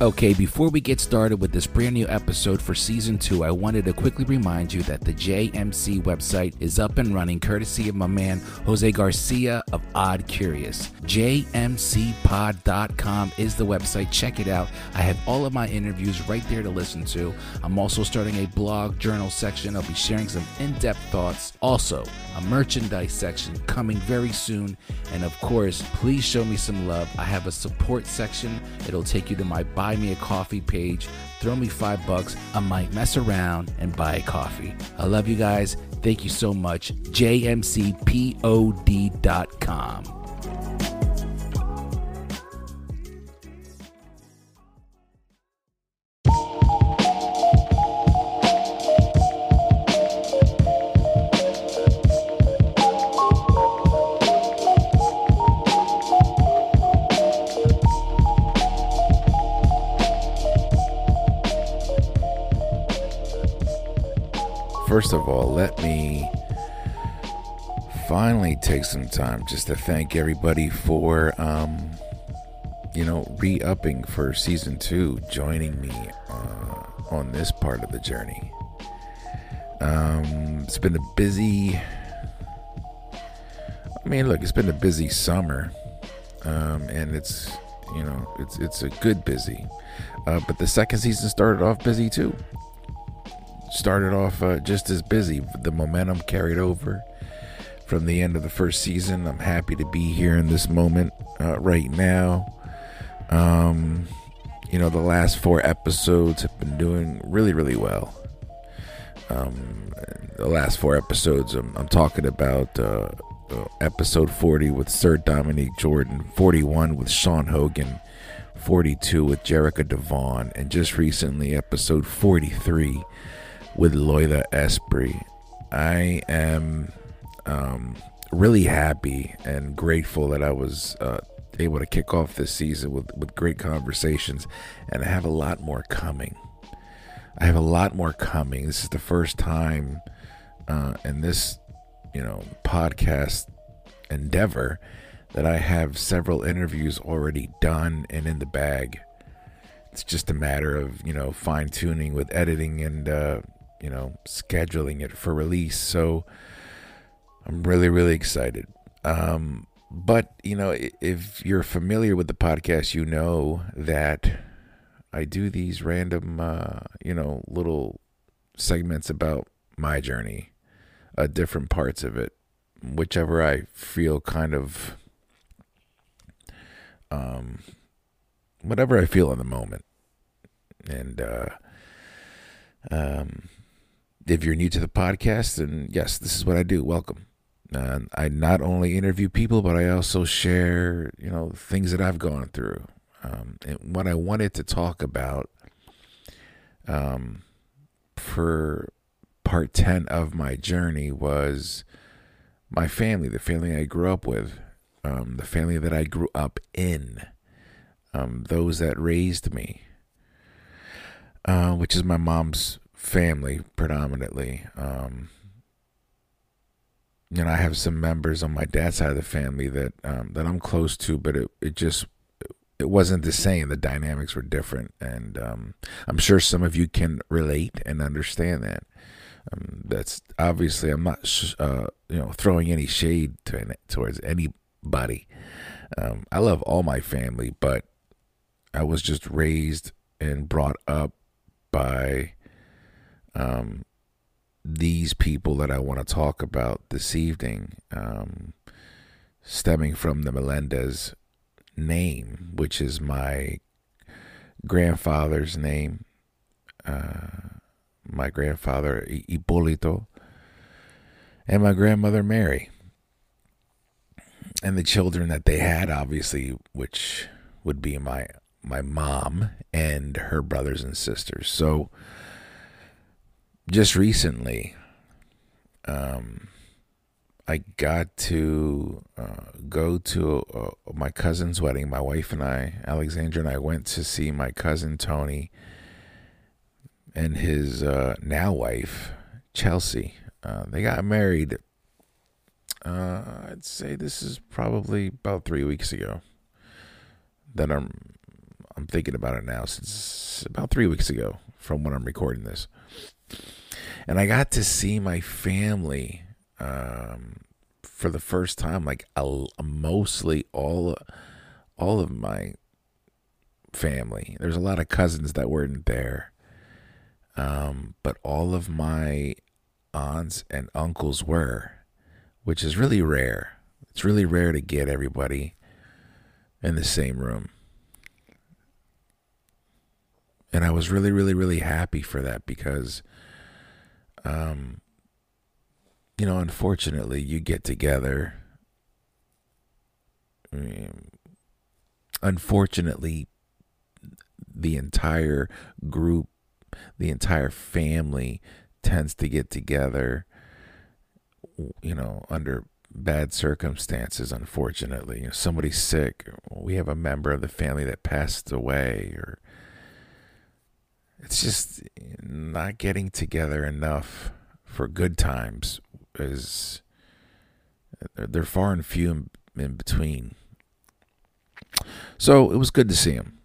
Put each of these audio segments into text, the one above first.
Okay, before we get started with this brand new episode for season two, I wanted to quickly remind you that the JMC website is up and running courtesy of my man Jose Garcia of Odd Curious. JMCpod.com is the website. Check it out. I have all of my interviews right there to listen to. I'm also starting a blog journal section. I'll be sharing some in depth thoughts. Also, a merchandise section coming very soon. And of course, please show me some love. I have a support section. It'll take you to my buy me a coffee page. Throw me five bucks. I might mess around and buy a coffee. I love you guys. Thank you so much. JMCPOD.com. First of all, let me finally take some time just to thank everybody for, um, you know, re upping for season two, joining me uh, on this part of the journey. Um, it's been a busy, I mean, look, it's been a busy summer, um, and it's, you know, it's it's a good busy, uh, but the second season started off busy too started off uh, just as busy. The momentum carried over from the end of the first season. I'm happy to be here in this moment uh, right now. Um, you know, the last four episodes have been doing really, really well. Um, the last four episodes, I'm, I'm talking about uh, episode 40 with Sir Dominique Jordan, 41 with Sean Hogan, 42 with Jerica Devon, and just recently, episode 43 with Loida Esprit. I am um, really happy and grateful that I was uh, able to kick off this season with, with great conversations, and I have a lot more coming. I have a lot more coming. This is the first time uh, in this, you know, podcast endeavor that I have several interviews already done and in the bag. It's just a matter of you know fine tuning with editing and uh, you know, scheduling it for release. So I'm really, really excited. Um, but, you know, if you're familiar with the podcast, you know that I do these random, uh, you know, little segments about my journey, uh, different parts of it, whichever I feel kind of, um, whatever I feel in the moment. And, uh, um, if you're new to the podcast, then yes, this is what I do. Welcome. Uh, I not only interview people, but I also share, you know, things that I've gone through. Um, and what I wanted to talk about um, for part 10 of my journey was my family, the family I grew up with, um, the family that I grew up in, um, those that raised me, uh, which is my mom's family predominantly. Um, you know, I have some members on my dad's side of the family that um, that I'm close to, but it it just it wasn't the same. The dynamics were different, and um, I'm sure some of you can relate and understand that. Um, that's obviously I'm not sh- uh, you know throwing any shade to, towards anybody. Um, I love all my family, but I was just raised and brought up by um, these people that I want to talk about this evening, um, stemming from the Melendez name, which is my grandfather's name, uh, my grandfather Ipolito, and my grandmother Mary, and the children that they had, obviously, which would be my my mom and her brothers and sisters. So just recently, um, I got to uh, go to uh, my cousin's wedding. My wife and I, Alexandra and I, went to see my cousin Tony and his uh, now wife, Chelsea. Uh, they got married. Uh, I'd say this is probably about three weeks ago. That I'm I'm thinking about it now since about three weeks ago from when I'm recording this. And I got to see my family um, for the first time, like a, mostly all, all of my family. There's a lot of cousins that weren't there, um, but all of my aunts and uncles were, which is really rare. It's really rare to get everybody in the same room. And I was really, really, really happy for that because, um, you know, unfortunately, you get together. Unfortunately, the entire group, the entire family tends to get together, you know, under bad circumstances, unfortunately. You know, somebody's sick, we have a member of the family that passed away, or it's just not getting together enough for good times is they're far and few in, between. So it was good to see him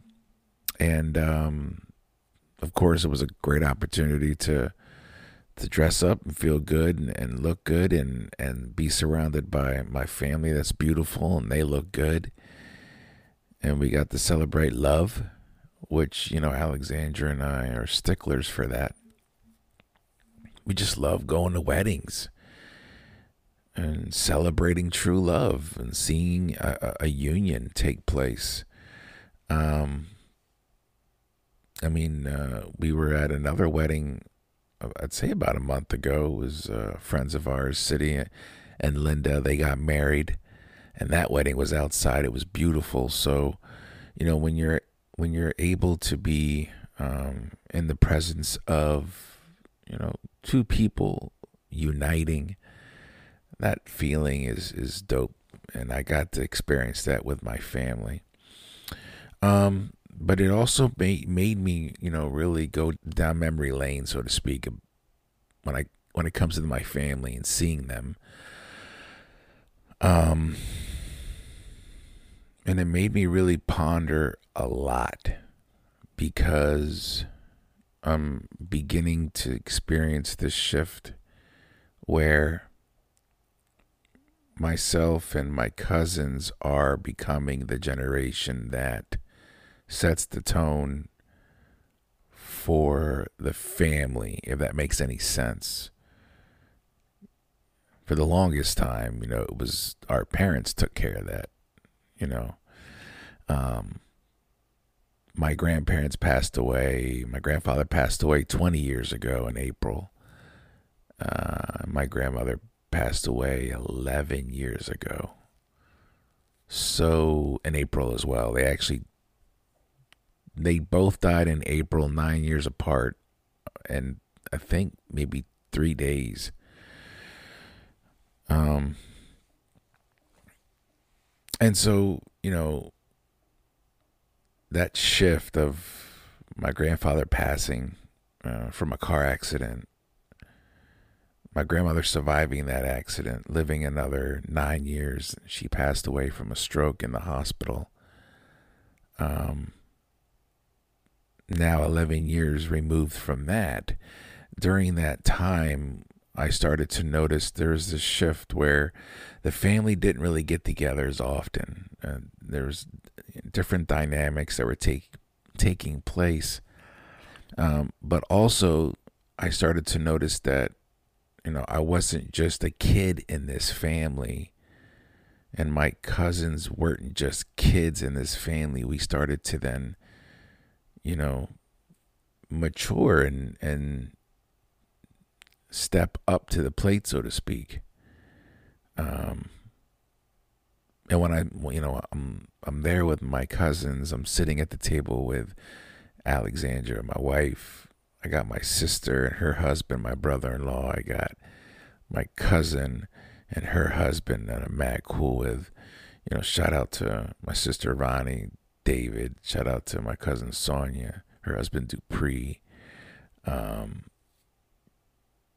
and um, of course, it was a great opportunity to to dress up and feel good and, and look good and and be surrounded by my family that's beautiful and they look good. And we got to celebrate love, which you know Alexandra and I are sticklers for that. We just love going to weddings and celebrating true love and seeing a, a union take place. Um, I mean, uh, we were at another wedding, uh, I'd say about a month ago. It was uh, friends of ours, City and Linda. They got married, and that wedding was outside. It was beautiful. So, you know, when you're when you're able to be um, in the presence of, you know, two people uniting, that feeling is is dope, and I got to experience that with my family. Um, but it also made made me, you know, really go down memory lane, so to speak, when I when it comes to my family and seeing them. Um, and it made me really ponder a lot because I'm beginning to experience this shift where myself and my cousins are becoming the generation that sets the tone for the family, if that makes any sense. For the longest time, you know, it was our parents took care of that, you know. Um, my grandparents passed away. My grandfather passed away 20 years ago in April. Uh, my grandmother passed away 11 years ago. So, in April as well. They actually they both died in April, nine years apart, and I think maybe three days. Um, and so you know that shift of my grandfather passing uh, from a car accident, my grandmother surviving that accident, living another nine years. She passed away from a stroke in the hospital. Um, now 11 years removed from that, during that time, I started to notice there was this shift where the family didn't really get together as often. Uh, was different dynamics that were take, taking place. Um, but also, I started to notice that, you know, I wasn't just a kid in this family, and my cousins weren't just kids in this family. We started to then you know, mature and and step up to the plate, so to speak. Um, and when I, you know, I'm I'm there with my cousins. I'm sitting at the table with Alexandra, my wife. I got my sister and her husband, my brother-in-law. I got my cousin and her husband that I'm mad cool with. You know, shout out to my sister Ronnie, David. Shout out to my cousin Sonia, her husband Dupree. Um,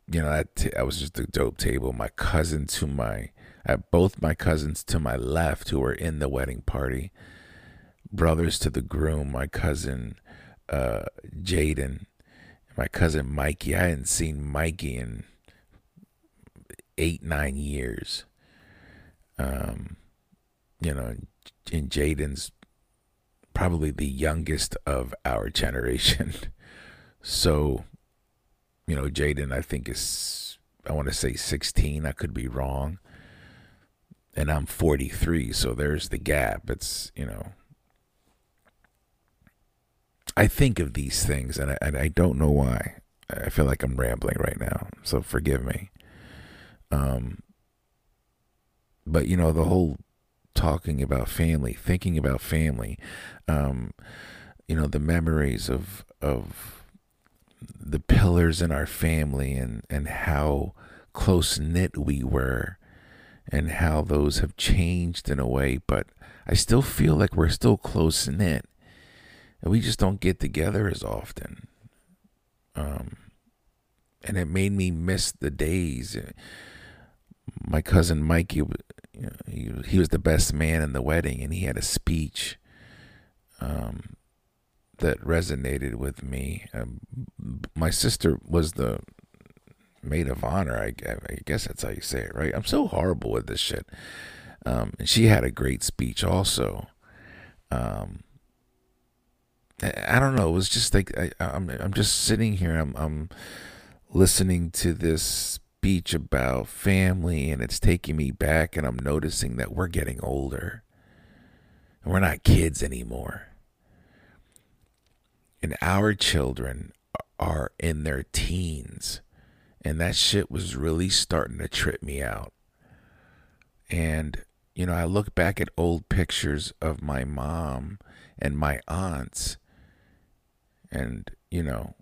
you know, that, that was just a dope table. My cousin to my, I both my cousins to my left who were in the wedding party. brothers to the groom, my cousin uh, Jaden, my cousin Mikey. I hadn't seen Mikey in eight, nine years. Um, you know, and Jaden's probably the youngest of our generation. so, you know, Jaden, I think is, I want to say 16. I could be wrong. And I'm 43. So there's the gap. It's, you know, I think of these things and I, and I don't know why. I feel like I'm rambling right now. So forgive me. Um, but you know, the whole talking about family, thinking about family, um, you know, the memories of of the pillars in our family and and how close knit we were and how those have changed in a way, but I still feel like we're still close knit. And we just don't get together as often. Um, and it made me miss the days. My cousin Mikey you know, he he was the best man in the wedding, and he had a speech um, that resonated with me. Um, my sister was the maid of honor. I, I, guess that's how you say it, right? I'm so horrible with this shit. Um, and she had a great speech also. Um, I, I don't know. It was just like I, I'm. I'm just sitting here. I'm. I'm listening to this speech about family and it's taking me back and I'm noticing that we're getting older. And we're not kids anymore. And our children are in their teens. And that shit was really starting to trip me out. And, you know, I look back at old pictures of my mom and my aunts. And, you know,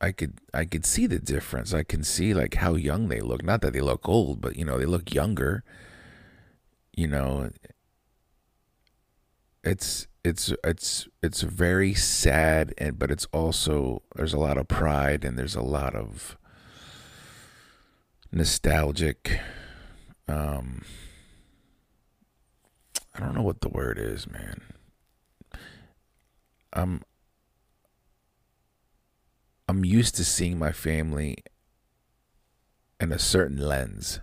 I could I could see the difference. I can see like how young they look. Not that they look old, but you know, they look younger. You know, it's it's it's it's very sad and but it's also there's a lot of pride and there's a lot of nostalgic um I don't know what the word is, man. I'm I'm used to seeing my family in a certain lens.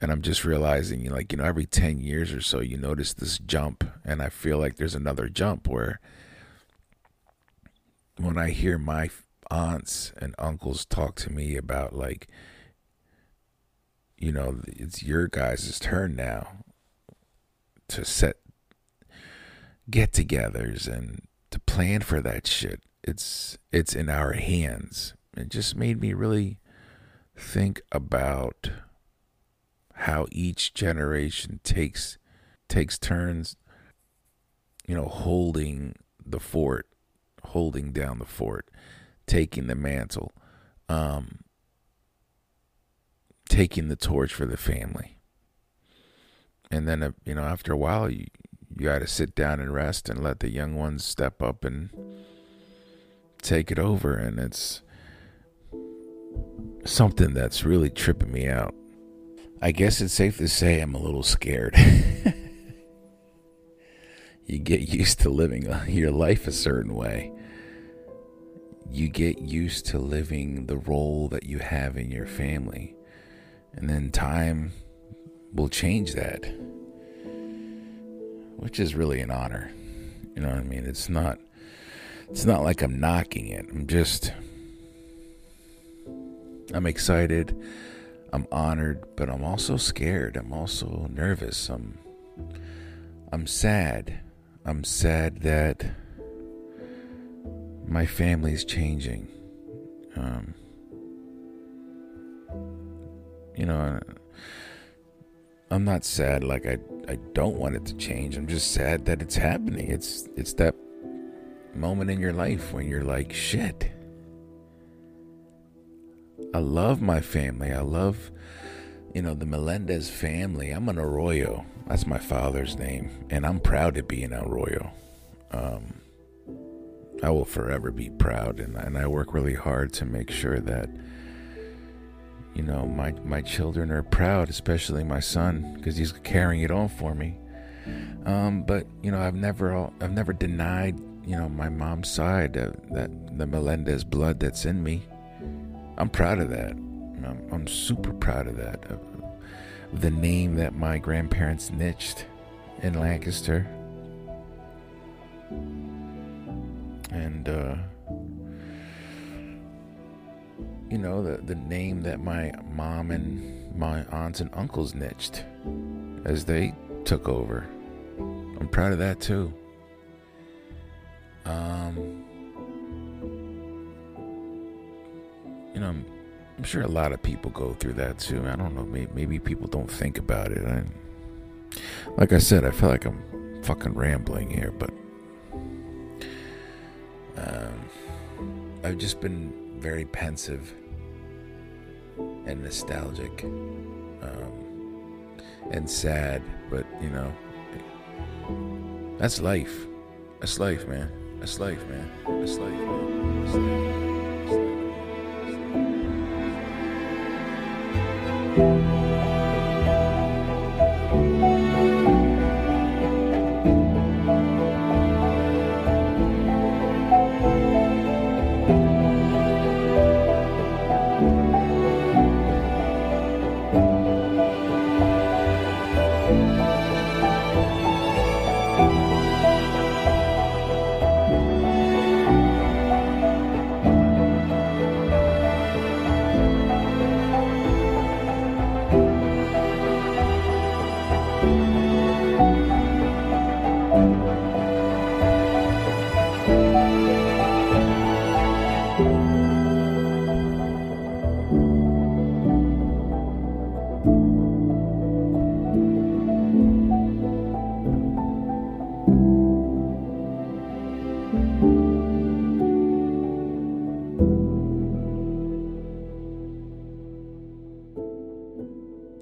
And I'm just realizing, like, you know, every 10 years or so, you notice this jump. And I feel like there's another jump where when I hear my aunts and uncles talk to me about, like, you know, it's your guys' turn now to set get togethers and to plan for that shit it's it's in our hands. It just made me really think about how each generation takes takes turns you know holding the fort holding down the fort taking the mantle um taking the torch for the family and then uh, you know after a while you you got to sit down and rest and let the young ones step up and take it over and it's something that's really tripping me out. I guess it's safe to say I'm a little scared. you get used to living uh, your life a certain way. You get used to living the role that you have in your family. And then time will change that. Which is really an honor. You know what I mean? It's not it's not like I'm knocking it. I'm just I'm excited. I'm honored, but I'm also scared. I'm also nervous. I'm I'm sad. I'm sad that my family's changing. Um, you know, I'm not sad like I I don't want it to change. I'm just sad that it's happening. It's it's that moment in your life when you're like, shit. I love my family. I love, you know, the Melendez family. I'm an Arroyo. That's my father's name. And I'm proud to be an Arroyo. Um, I will forever be proud. And, and I work really hard to make sure that, you know, my, my children are proud, especially my son, because he's carrying it on for me. Um, but you know, I've never I've never denied you know my mom's side of that the Melendez blood that's in me. I'm proud of that. I'm, I'm super proud of that. Of the name that my grandparents niched in Lancaster. And uh, you know the the name that my mom and my aunts and uncles niched as they took over. I'm proud of that too. Um, you know, I'm, I'm, sure a lot of people go through that too. I don't know. Maybe, maybe people don't think about it. I, like I said, I feel like I'm fucking rambling here, but um, I've just been very pensive and nostalgic um, and sad, but you know, that's life. That's life, man. That's life, man. That's life, man. That's life. life Thank you.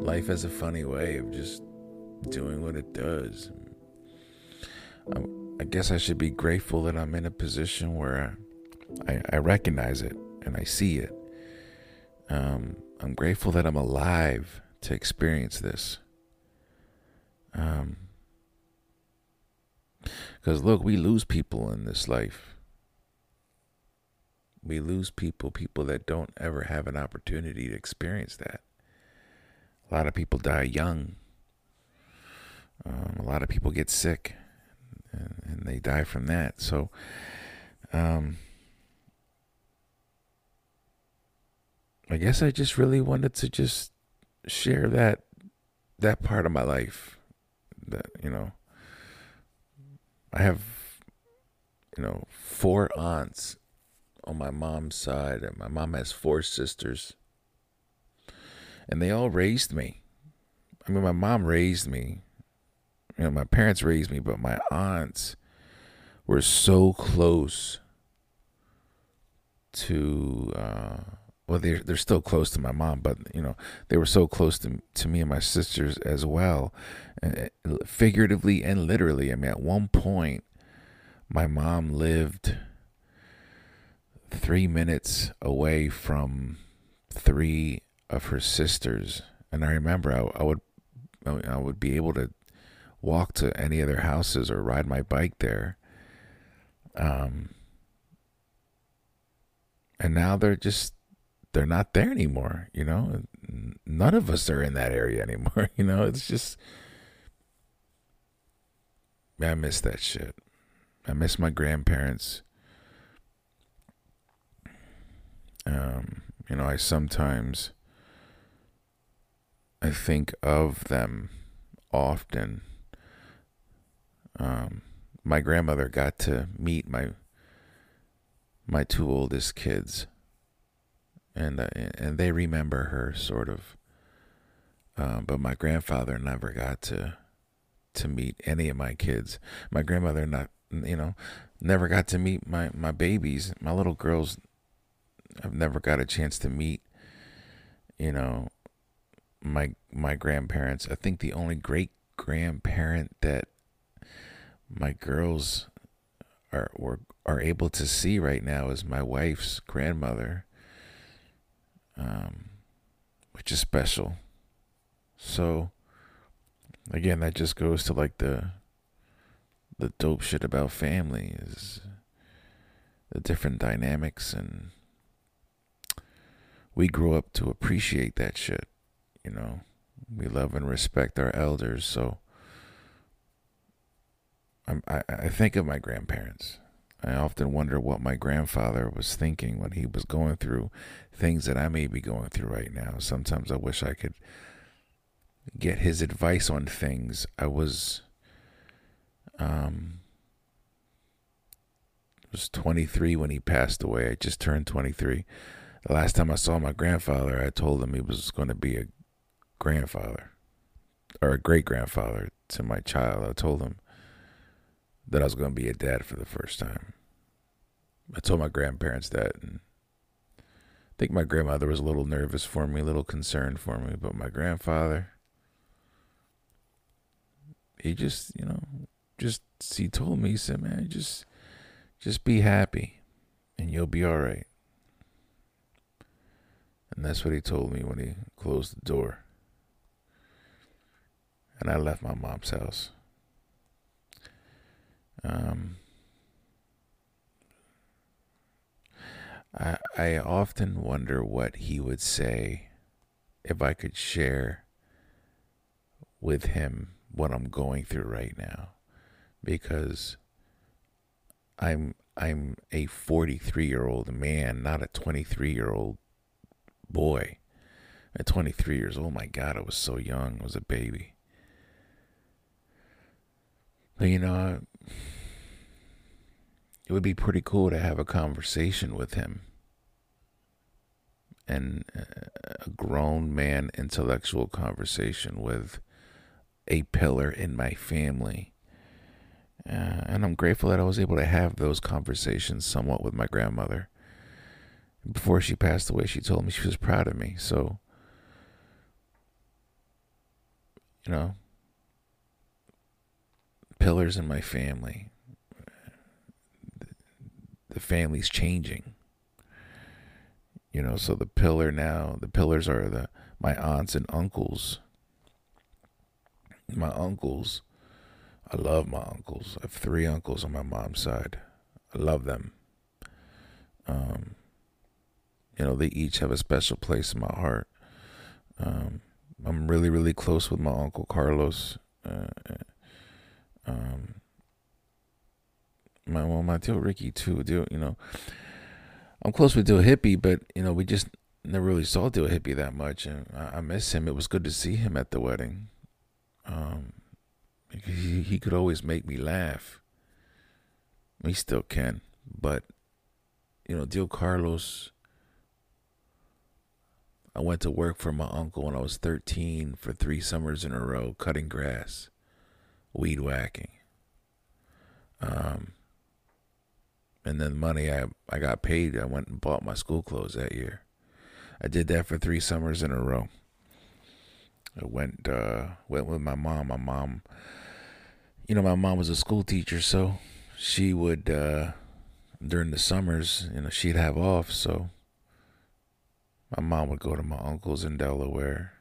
Has a funny way of just doing what it does. I, I guess I should be grateful that I'm in a position where I, I recognize it and I see it. Um, I'm grateful that I'm alive to experience this. Um, because look, we lose people in this life. We lose people, people that don't ever have an opportunity to experience that. A lot of people die young. Um, a lot of people get sick and, and, they die from that. So, um, I guess I just really wanted to just share that that part of my life that you know I have you know four aunts on my mom's side and my mom has four sisters and they all raised me. I mean, my mom raised me. You know, my parents raised me, but my aunts were so close to. Uh, well, they're they're still close to my mom, but you know, they were so close to to me and my sisters as well, and figuratively and literally. I mean, at one point, my mom lived three minutes away from three of her sisters, and I remember I, I would I would be able to walk to any of their houses or ride my bike there. Um, and now they're just they're not there anymore. You know, none of us are in that area anymore. You know, it's just I miss that shit. I miss my grandparents. Um, you know, I sometimes I think of them often. Um, my grandmother got to meet my my two oldest kids, and uh, and they remember her sort of. Um, but my grandfather never got to to meet any of my kids. My grandmother not you know never got to meet my my babies. My little girls I've never got a chance to meet. You know, my my grandparents. I think the only great grandparent that my girls are were, are able to see right now is my wife's grandmother, um, which is special. So, again, that just goes to like the the dope shit about family is the different dynamics and we grew up to appreciate that shit, you know. We love and respect our elders, so I, I think of my grandparents. I often wonder what my grandfather was thinking when he was going through things that I may be going through right now. Sometimes I wish I could get his advice on things. I was um was 23 when he passed away. I just turned 23. The last time I saw my grandfather, I told him he was going to be a grandfather or a great grandfather to my child. I told him that I was going to be a dad for the first time. I told my grandparents that, and I think my grandmother was a little nervous for me, a little concerned for me, but my grandfather, he just, you know, just he told me, he said, "Man, just, just be happy, and you'll be all right." And that's what he told me when he closed the door. And I left my mom's house. Um, I, I often wonder what he would say if I could share with him what I'm going through right now because I'm I'm a 43 year old man, not a 23 year old boy. At 23 years old, my God, I was so young. I was a baby. You know, it would be pretty cool to have a conversation with him and a grown man intellectual conversation with a pillar in my family. Uh, and I'm grateful that I was able to have those conversations somewhat with my grandmother. Before she passed away, she told me she was proud of me. So, you know, pillars in my family the family's changing. You know, so the pillar now, the pillars are the my aunts and uncles. My uncles, I love my uncles. I have three uncles on my mom's side. I love them. Um, you know, they each have a special place in my heart. Um, I'm really, really close with my uncle Carlos. Uh, um, my well, my deal Ricky too. Deal, you know, I'm close with Deal Hippie, but you know, we just never really saw Deal Hippie that much, and I, I miss him. It was good to see him at the wedding. Um, he he could always make me laugh. He still can, but you know, Deal Carlos. I went to work for my uncle when I was 13 for three summers in a row, cutting grass, weed whacking. Um, and then the money I I got paid, I went and bought my school clothes that year. I did that for three summers in a row. I went uh, went with my mom. My mom, you know, my mom was a school teacher, so she would uh, during the summers, you know, she'd have off, so my mom would go to my uncle's in Delaware,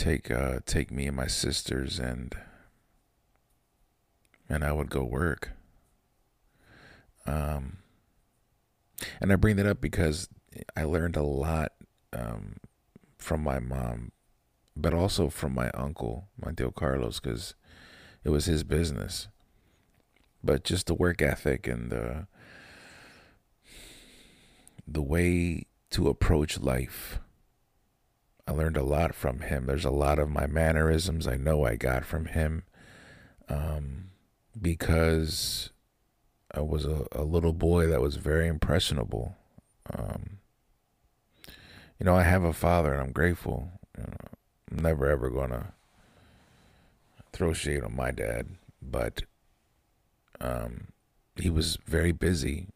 take uh, take me and my sisters, and and I would go work. Um, and I bring that up because I learned a lot um, from my mom, but also from my uncle, my dear Carlos, because it was his business. But just the work ethic and the the way to approach life. I learned a lot from him. There's a lot of my mannerisms I know I got from him um, because I was a, a little boy that was very impressionable. Um, you know, I have a father and I'm grateful. You know, I'm never ever gonna throw shade on my dad, but um, he was very busy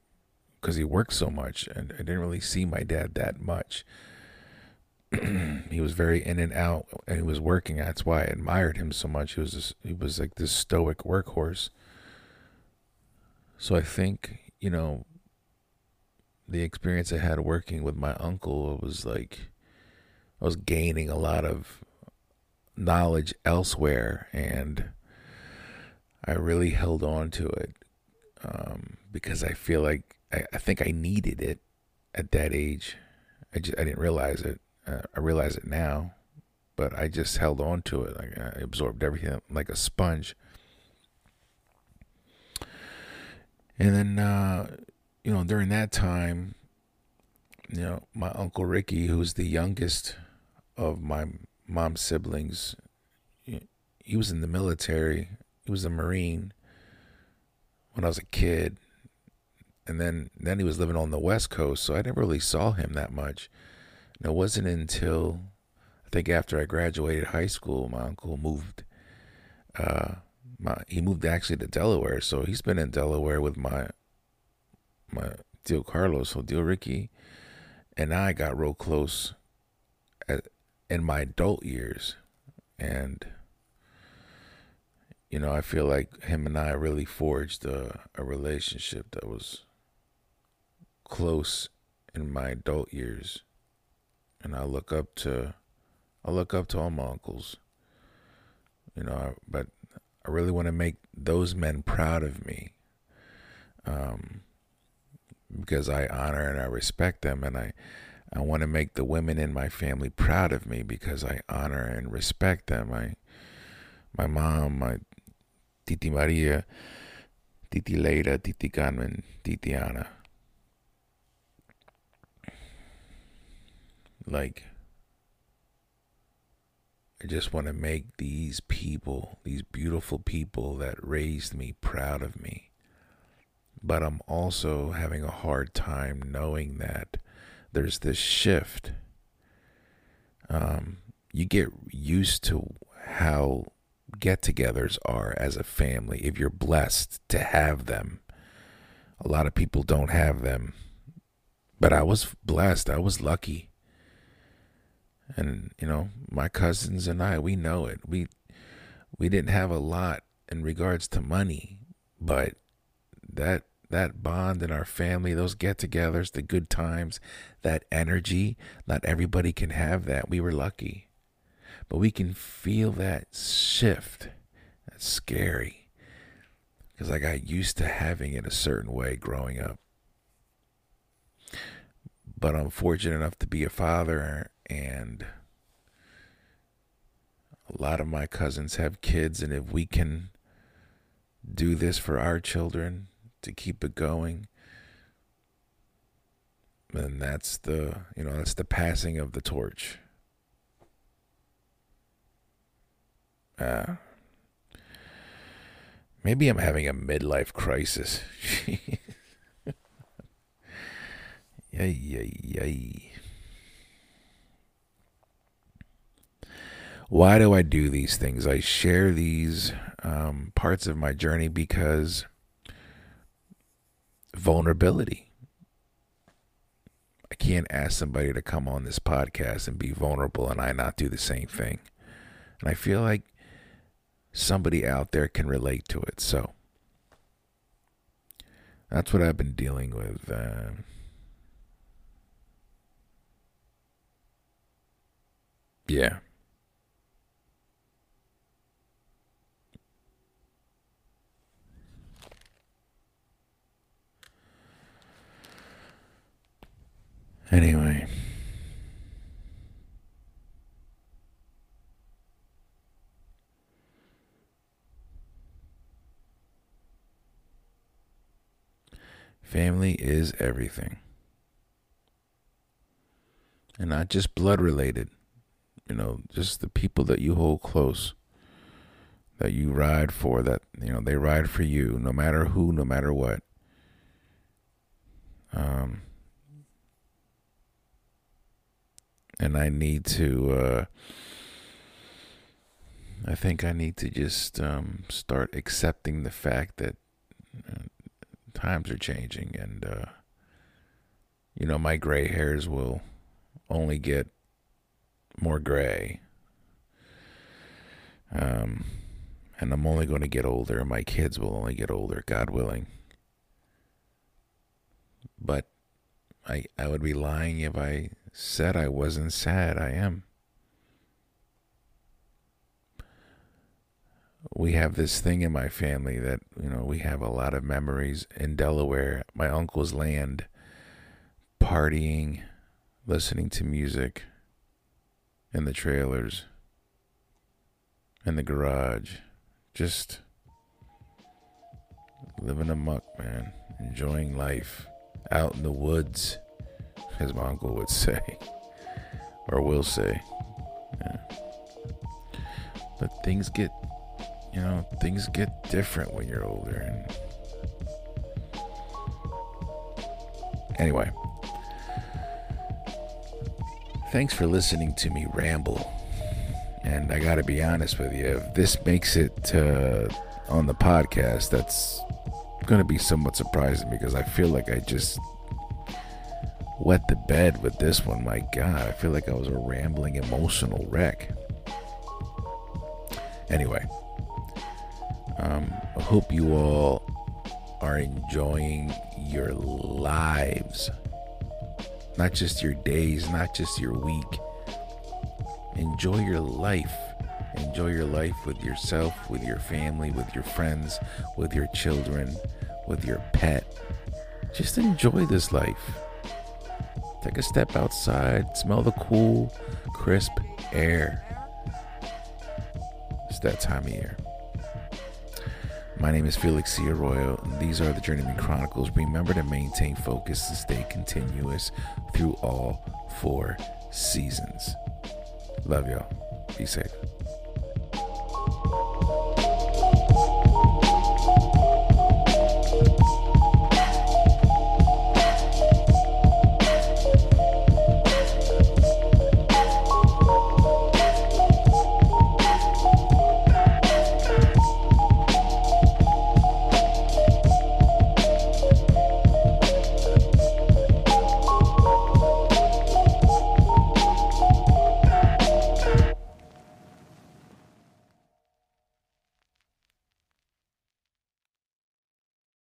because he worked so much, and I didn't really see my dad that much. he was very in and out, and he was working. That's why I admired him so much. He was he was like this stoic workhorse. So I think, you know, the experience I had working with my uncle was like I was gaining a lot of knowledge elsewhere, and I really held on to it um, because I feel like I, I, think I needed it at that age. I just I didn't realize it. Uh, I realize it now, but I just held on to it. Like I absorbed everything like a sponge. And then, uh, you know, during that time, you know, my uncle Ricky, who's the youngest of my mom's siblings, he was in the military. He was a Marine when I was a kid. And then, then he was living on the West Coast, so I never really saw him that much. And it wasn't until I think after I graduated high school, my uncle moved. Uh, my he moved actually to Delaware, so he's been in Delaware with my my Deal Carlos, so Deal Ricky, and I got real close at, in my adult years, and you know I feel like him and I really forged a, a relationship that was close in my adult years, and I look up to I look up to all my uncles, you know, but I really want to make those men proud of me. Um, because I honor and I respect them, and I, I want to make the women in my family proud of me because I honor and respect them. I, my mom, my Titi Maria, Titi Leida, Titi Carmen, Titi Ana. Like, I just want to make these people, these beautiful people that raised me, proud of me. But I'm also having a hard time knowing that there's this shift. Um, you get used to how get togethers are as a family if you're blessed to have them. A lot of people don't have them. But I was blessed. I was lucky and you know my cousins and I we know it. We we didn't have a lot in regards to money but that that bond in our family those get-togethers the good times that energy not everybody can have that. We were lucky. But we can feel that shift. That's scary. Because I got used to having it a certain way growing up. But I'm fortunate enough to be a father and a lot of my cousins have kids and if we can do this for our children to keep it going then that's the you know that's the passing of the torch. Uh, maybe i'm having a midlife crisis. Yay yay yay why do I do these things? I share these um, parts of my journey because vulnerability. I can't ask somebody to come on this podcast and be vulnerable and I not do the same thing. And I feel like somebody out there can relate to it. So that's what I've been dealing with. Uh, yeah. Anyway. Family is everything. And not just blood related, you know, just the people that you hold close, that you ride for, that, you know, they ride for you, no matter who, no matter what. Um, and I need to. Uh, I think I need to just um, start accepting the fact that uh, times are changing, and uh, you know my gray hairs will only get more gray. Um, and I'm only going to get older, and my kids will only get older, God willing. But I I would be lying if I said I wasn't sad. I am. we have this thing in my family that you know we have a lot of memories in Delaware, my uncle's land, partying, listening to music in the trailers, in the garage, just living amok, man, enjoying life out in the woods, as my uncle would say, or will say. Yeah. But things get you know, things get different when you're older. And anyway, thanks for listening to me ramble. And I got to be honest with you, if this makes it uh, on the podcast, that's going to be somewhat surprising because I feel like I just wet the bed with this one. My God, I feel like I was a rambling emotional wreck. Anyway, um, I hope you all are enjoying your lives, not just your days, not just your week. Enjoy your life. Enjoy your life with yourself, with your family, with your friends, with your children, with your pet. Just enjoy this life. Take a step outside, smell the cool, crisp air. It's that time of year. My name is Felix C. Arroyo, and these are the Journeyman Chronicles. Remember to maintain focus and stay continuous through all four seasons. Love y'all. Be safe.